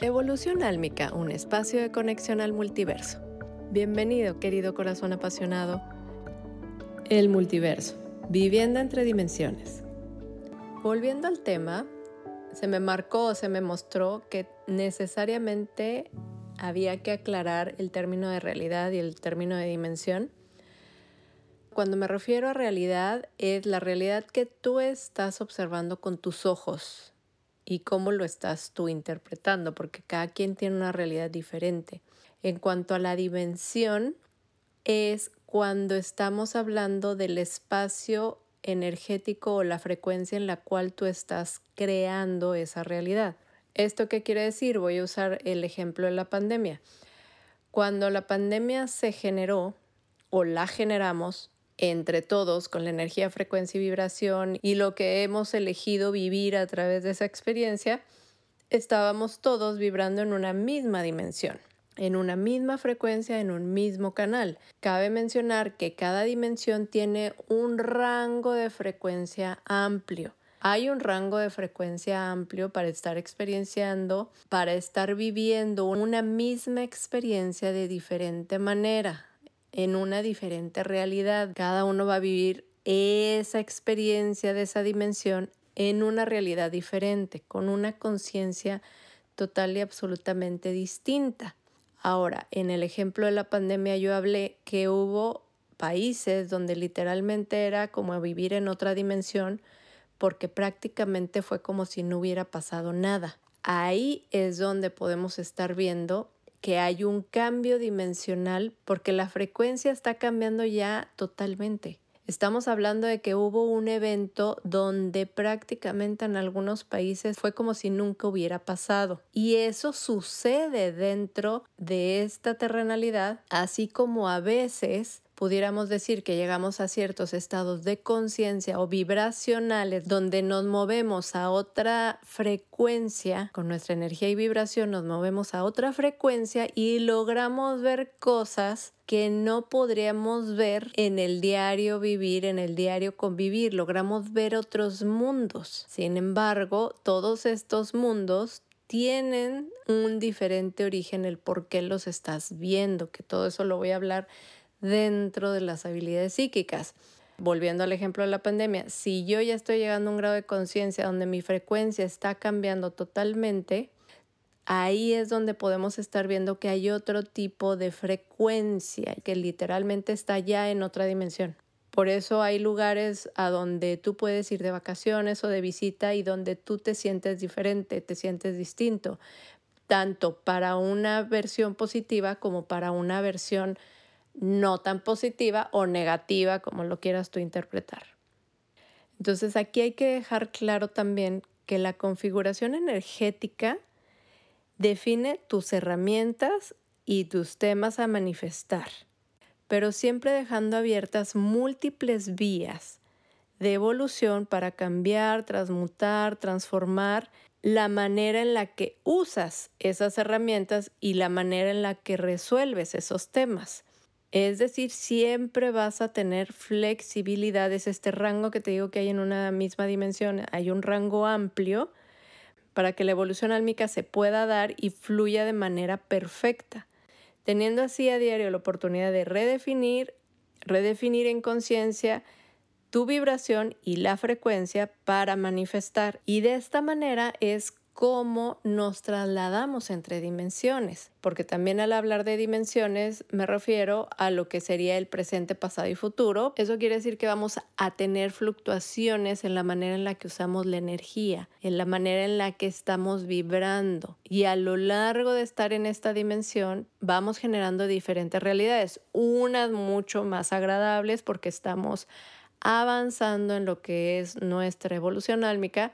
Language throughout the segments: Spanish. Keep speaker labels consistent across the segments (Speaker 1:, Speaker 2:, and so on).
Speaker 1: Evolución Álmica, un espacio de conexión al multiverso. Bienvenido, querido corazón apasionado. El multiverso, viviendo entre dimensiones. Volviendo al tema, se me marcó, se me mostró que necesariamente había que aclarar el término de realidad y el término de dimensión. Cuando me refiero a realidad, es la realidad que tú estás observando con tus ojos, y cómo lo estás tú interpretando, porque cada quien tiene una realidad diferente. En cuanto a la dimensión, es cuando estamos hablando del espacio energético o la frecuencia en la cual tú estás creando esa realidad. ¿Esto qué quiere decir? Voy a usar el ejemplo de la pandemia. Cuando la pandemia se generó o la generamos, entre todos con la energía, frecuencia y vibración y lo que hemos elegido vivir a través de esa experiencia, estábamos todos vibrando en una misma dimensión, en una misma frecuencia, en un mismo canal. Cabe mencionar que cada dimensión tiene un rango de frecuencia amplio. Hay un rango de frecuencia amplio para estar experienciando, para estar viviendo una misma experiencia de diferente manera en una diferente realidad. Cada uno va a vivir esa experiencia de esa dimensión en una realidad diferente, con una conciencia total y absolutamente distinta. Ahora, en el ejemplo de la pandemia yo hablé que hubo países donde literalmente era como vivir en otra dimensión porque prácticamente fue como si no hubiera pasado nada. Ahí es donde podemos estar viendo que hay un cambio dimensional porque la frecuencia está cambiando ya totalmente. Estamos hablando de que hubo un evento donde prácticamente en algunos países fue como si nunca hubiera pasado. Y eso sucede dentro de esta terrenalidad, así como a veces pudiéramos decir que llegamos a ciertos estados de conciencia o vibracionales donde nos movemos a otra frecuencia, con nuestra energía y vibración nos movemos a otra frecuencia y logramos ver cosas que no podríamos ver en el diario vivir, en el diario convivir, logramos ver otros mundos. Sin embargo, todos estos mundos tienen un diferente origen, el por qué los estás viendo, que todo eso lo voy a hablar dentro de las habilidades psíquicas. Volviendo al ejemplo de la pandemia, si yo ya estoy llegando a un grado de conciencia donde mi frecuencia está cambiando totalmente, ahí es donde podemos estar viendo que hay otro tipo de frecuencia que literalmente está ya en otra dimensión. Por eso hay lugares a donde tú puedes ir de vacaciones o de visita y donde tú te sientes diferente, te sientes distinto, tanto para una versión positiva como para una versión no tan positiva o negativa como lo quieras tú interpretar. Entonces aquí hay que dejar claro también que la configuración energética define tus herramientas y tus temas a manifestar, pero siempre dejando abiertas múltiples vías de evolución para cambiar, transmutar, transformar la manera en la que usas esas herramientas y la manera en la que resuelves esos temas. Es decir, siempre vas a tener flexibilidad. Es este rango que te digo que hay en una misma dimensión. Hay un rango amplio para que la evolución álmica se pueda dar y fluya de manera perfecta. Teniendo así a diario la oportunidad de redefinir, redefinir en conciencia tu vibración y la frecuencia para manifestar. Y de esta manera es cómo nos trasladamos entre dimensiones, porque también al hablar de dimensiones me refiero a lo que sería el presente, pasado y futuro. Eso quiere decir que vamos a tener fluctuaciones en la manera en la que usamos la energía, en la manera en la que estamos vibrando. Y a lo largo de estar en esta dimensión vamos generando diferentes realidades, unas mucho más agradables porque estamos avanzando en lo que es nuestra evolución álmica,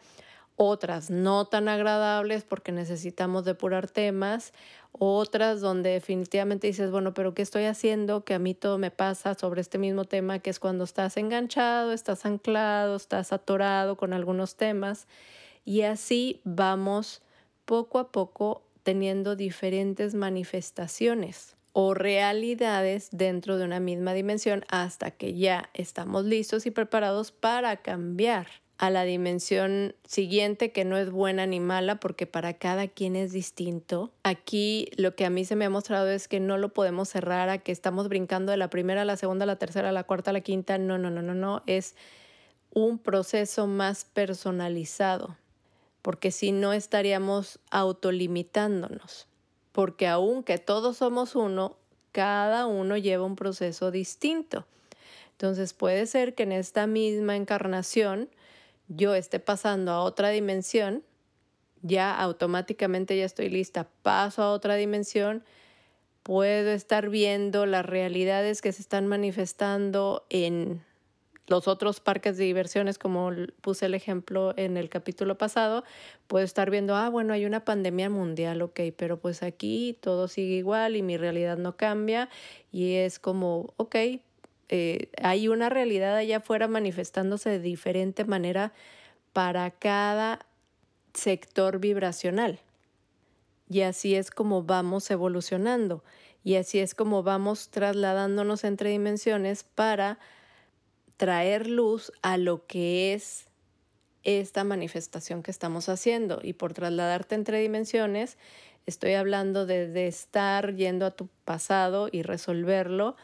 Speaker 1: otras no tan agradables porque necesitamos depurar temas, otras donde definitivamente dices, bueno, pero ¿qué estoy haciendo? Que a mí todo me pasa sobre este mismo tema, que es cuando estás enganchado, estás anclado, estás atorado con algunos temas y así vamos poco a poco teniendo diferentes manifestaciones o realidades dentro de una misma dimensión hasta que ya estamos listos y preparados para cambiar a la dimensión siguiente que no es buena ni mala porque para cada quien es distinto. Aquí lo que a mí se me ha mostrado es que no lo podemos cerrar a que estamos brincando de la primera a la segunda, a la tercera, a la cuarta, a la quinta. No, no, no, no, no. Es un proceso más personalizado porque si no estaríamos autolimitándonos. Porque aunque todos somos uno, cada uno lleva un proceso distinto. Entonces puede ser que en esta misma encarnación yo esté pasando a otra dimensión, ya automáticamente ya estoy lista, paso a otra dimensión, puedo estar viendo las realidades que se están manifestando en los otros parques de diversiones, como puse el ejemplo en el capítulo pasado, puedo estar viendo, ah, bueno, hay una pandemia mundial, ok, pero pues aquí todo sigue igual y mi realidad no cambia y es como, ok, eh, hay una realidad allá afuera manifestándose de diferente manera para cada sector vibracional. Y así es como vamos evolucionando y así es como vamos trasladándonos entre dimensiones para traer luz a lo que es esta manifestación que estamos haciendo. Y por trasladarte entre dimensiones, estoy hablando de, de estar yendo a tu pasado y resolverlo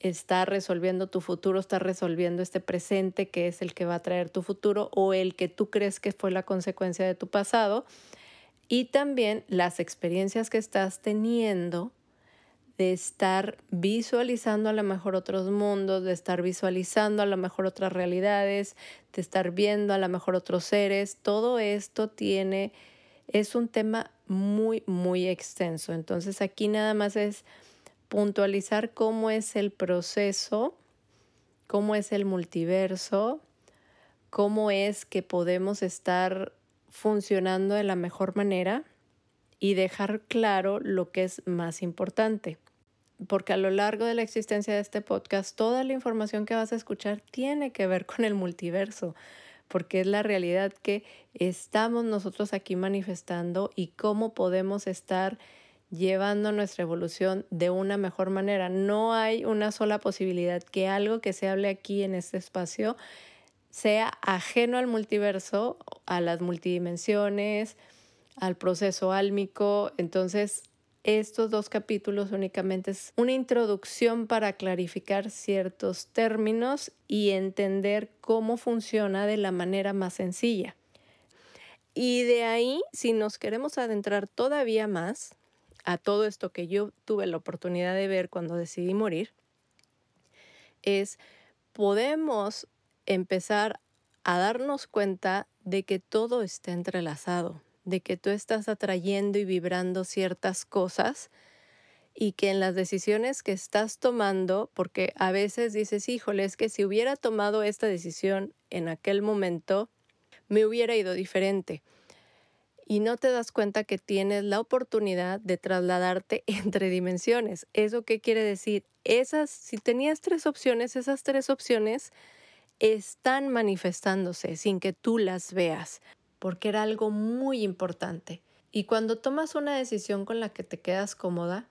Speaker 1: está resolviendo tu futuro, está resolviendo este presente que es el que va a traer tu futuro o el que tú crees que fue la consecuencia de tu pasado. Y también las experiencias que estás teniendo de estar visualizando a lo mejor otros mundos, de estar visualizando a lo mejor otras realidades, de estar viendo a lo mejor otros seres. Todo esto tiene, es un tema muy, muy extenso. Entonces aquí nada más es puntualizar cómo es el proceso, cómo es el multiverso, cómo es que podemos estar funcionando de la mejor manera y dejar claro lo que es más importante. Porque a lo largo de la existencia de este podcast, toda la información que vas a escuchar tiene que ver con el multiverso, porque es la realidad que estamos nosotros aquí manifestando y cómo podemos estar llevando nuestra evolución de una mejor manera. No hay una sola posibilidad que algo que se hable aquí en este espacio sea ajeno al multiverso, a las multidimensiones, al proceso álmico. Entonces, estos dos capítulos únicamente es una introducción para clarificar ciertos términos y entender cómo funciona de la manera más sencilla. Y de ahí, si nos queremos adentrar todavía más, a todo esto que yo tuve la oportunidad de ver cuando decidí morir, es podemos empezar a darnos cuenta de que todo está entrelazado, de que tú estás atrayendo y vibrando ciertas cosas y que en las decisiones que estás tomando, porque a veces dices, híjole, es que si hubiera tomado esta decisión en aquel momento, me hubiera ido diferente y no te das cuenta que tienes la oportunidad de trasladarte entre dimensiones. ¿Eso qué quiere decir? Esas, si tenías tres opciones, esas tres opciones están manifestándose sin que tú las veas, porque era algo muy importante. Y cuando tomas una decisión con la que te quedas cómoda,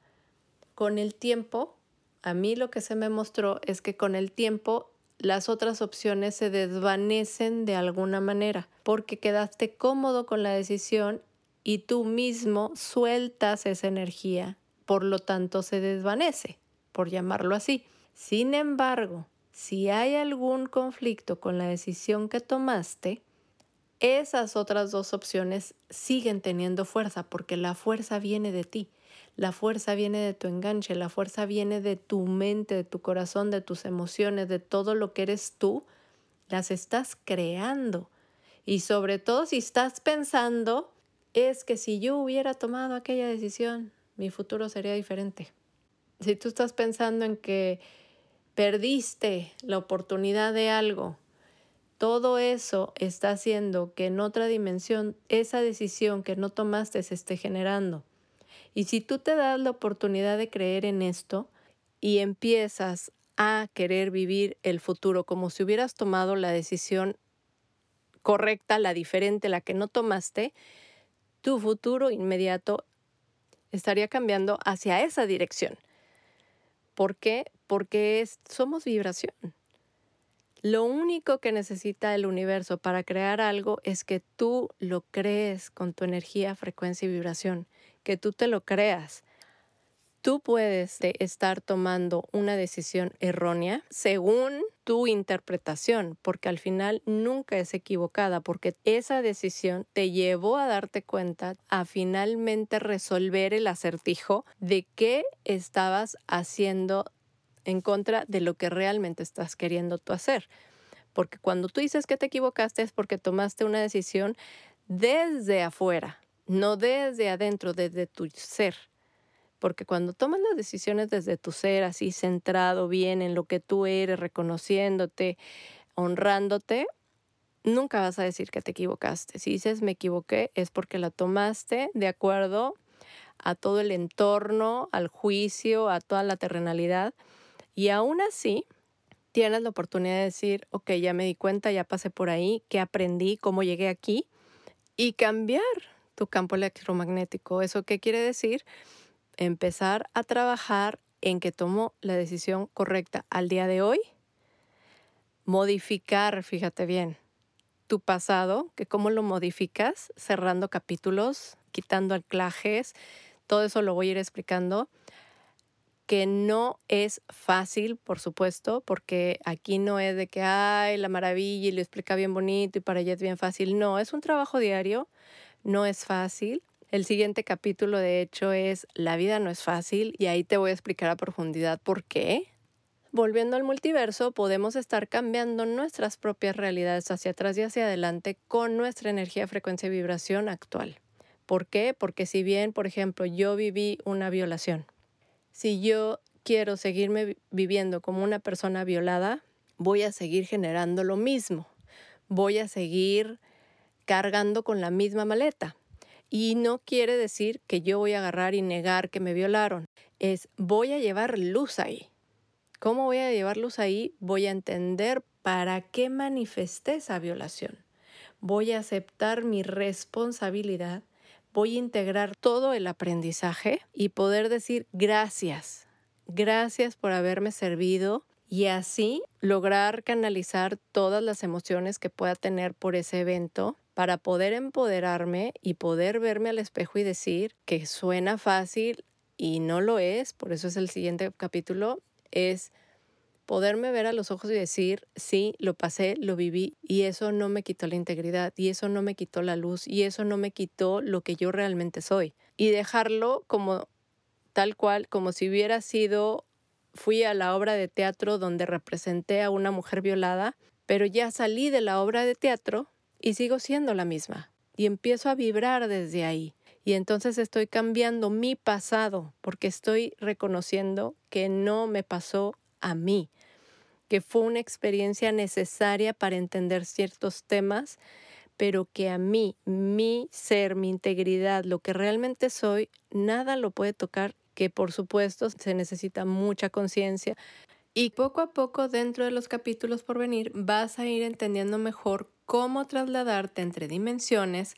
Speaker 1: con el tiempo, a mí lo que se me mostró es que con el tiempo las otras opciones se desvanecen de alguna manera, porque quedaste cómodo con la decisión y tú mismo sueltas esa energía, por lo tanto se desvanece, por llamarlo así. Sin embargo, si hay algún conflicto con la decisión que tomaste, esas otras dos opciones siguen teniendo fuerza porque la fuerza viene de ti. La fuerza viene de tu enganche, la fuerza viene de tu mente, de tu corazón, de tus emociones, de todo lo que eres tú. Las estás creando. Y sobre todo si estás pensando, es que si yo hubiera tomado aquella decisión, mi futuro sería diferente. Si tú estás pensando en que perdiste la oportunidad de algo, todo eso está haciendo que en otra dimensión esa decisión que no tomaste se esté generando. Y si tú te das la oportunidad de creer en esto y empiezas a querer vivir el futuro como si hubieras tomado la decisión correcta, la diferente, la que no tomaste, tu futuro inmediato estaría cambiando hacia esa dirección. ¿Por qué? Porque somos vibración. Lo único que necesita el universo para crear algo es que tú lo crees con tu energía, frecuencia y vibración, que tú te lo creas. Tú puedes estar tomando una decisión errónea según tu interpretación, porque al final nunca es equivocada, porque esa decisión te llevó a darte cuenta, a finalmente resolver el acertijo de qué estabas haciendo en contra de lo que realmente estás queriendo tú hacer. Porque cuando tú dices que te equivocaste es porque tomaste una decisión desde afuera, no desde adentro, desde tu ser. Porque cuando tomas las decisiones desde tu ser, así centrado bien en lo que tú eres, reconociéndote, honrándote, nunca vas a decir que te equivocaste. Si dices me equivoqué es porque la tomaste de acuerdo a todo el entorno, al juicio, a toda la terrenalidad y aún así, tienes la oportunidad de decir, ok, ya me di cuenta, ya pasé por ahí, qué aprendí, cómo llegué aquí, y cambiar tu campo electromagnético. ¿Eso qué quiere decir? Empezar a trabajar en que tomo la decisión correcta al día de hoy, modificar, fíjate bien, tu pasado, que cómo lo modificas, cerrando capítulos, quitando anclajes, todo eso lo voy a ir explicando que no es fácil, por supuesto, porque aquí no es de que, ay, la maravilla y lo explica bien bonito y para ella es bien fácil. No, es un trabajo diario, no es fácil. El siguiente capítulo, de hecho, es La vida no es fácil y ahí te voy a explicar a profundidad por qué. Volviendo al multiverso, podemos estar cambiando nuestras propias realidades hacia atrás y hacia adelante con nuestra energía, frecuencia y vibración actual. ¿Por qué? Porque si bien, por ejemplo, yo viví una violación, si yo quiero seguirme viviendo como una persona violada, voy a seguir generando lo mismo. Voy a seguir cargando con la misma maleta. Y no quiere decir que yo voy a agarrar y negar que me violaron. Es voy a llevar luz ahí. ¿Cómo voy a llevar luz ahí? Voy a entender para qué manifesté esa violación. Voy a aceptar mi responsabilidad voy a integrar todo el aprendizaje y poder decir gracias, gracias por haberme servido y así lograr canalizar todas las emociones que pueda tener por ese evento para poder empoderarme y poder verme al espejo y decir que suena fácil y no lo es, por eso es el siguiente capítulo, es poderme ver a los ojos y decir, sí, lo pasé, lo viví y eso no me quitó la integridad y eso no me quitó la luz y eso no me quitó lo que yo realmente soy. Y dejarlo como tal cual, como si hubiera sido, fui a la obra de teatro donde representé a una mujer violada, pero ya salí de la obra de teatro y sigo siendo la misma. Y empiezo a vibrar desde ahí. Y entonces estoy cambiando mi pasado porque estoy reconociendo que no me pasó a mí, que fue una experiencia necesaria para entender ciertos temas, pero que a mí, mi ser, mi integridad, lo que realmente soy, nada lo puede tocar, que por supuesto se necesita mucha conciencia. Y poco a poco dentro de los capítulos por venir vas a ir entendiendo mejor cómo trasladarte entre dimensiones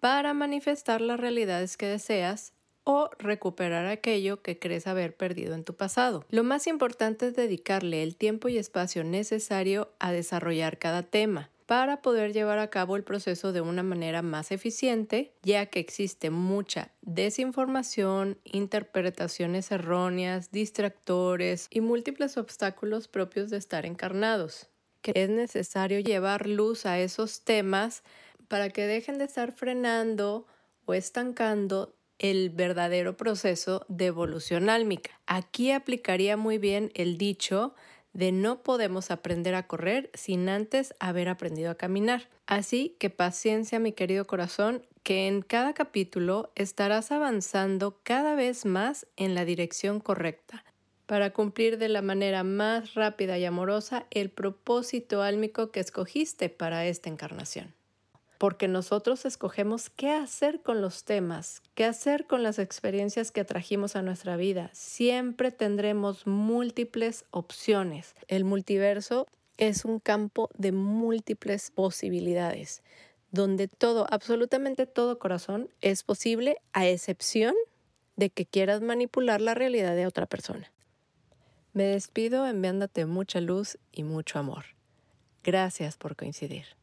Speaker 1: para manifestar las realidades que deseas o recuperar aquello que crees haber perdido en tu pasado. Lo más importante es dedicarle el tiempo y espacio necesario a desarrollar cada tema para poder llevar a cabo el proceso de una manera más eficiente, ya que existe mucha desinformación, interpretaciones erróneas, distractores y múltiples obstáculos propios de estar encarnados. Que es necesario llevar luz a esos temas para que dejen de estar frenando o estancando el verdadero proceso de evolución álmica. Aquí aplicaría muy bien el dicho de no podemos aprender a correr sin antes haber aprendido a caminar. Así que paciencia mi querido corazón, que en cada capítulo estarás avanzando cada vez más en la dirección correcta para cumplir de la manera más rápida y amorosa el propósito álmico que escogiste para esta encarnación porque nosotros escogemos qué hacer con los temas, qué hacer con las experiencias que trajimos a nuestra vida. Siempre tendremos múltiples opciones. El multiverso es un campo de múltiples posibilidades, donde todo, absolutamente todo corazón es posible a excepción de que quieras manipular la realidad de otra persona. Me despido enviándote mucha luz y mucho amor. Gracias por coincidir.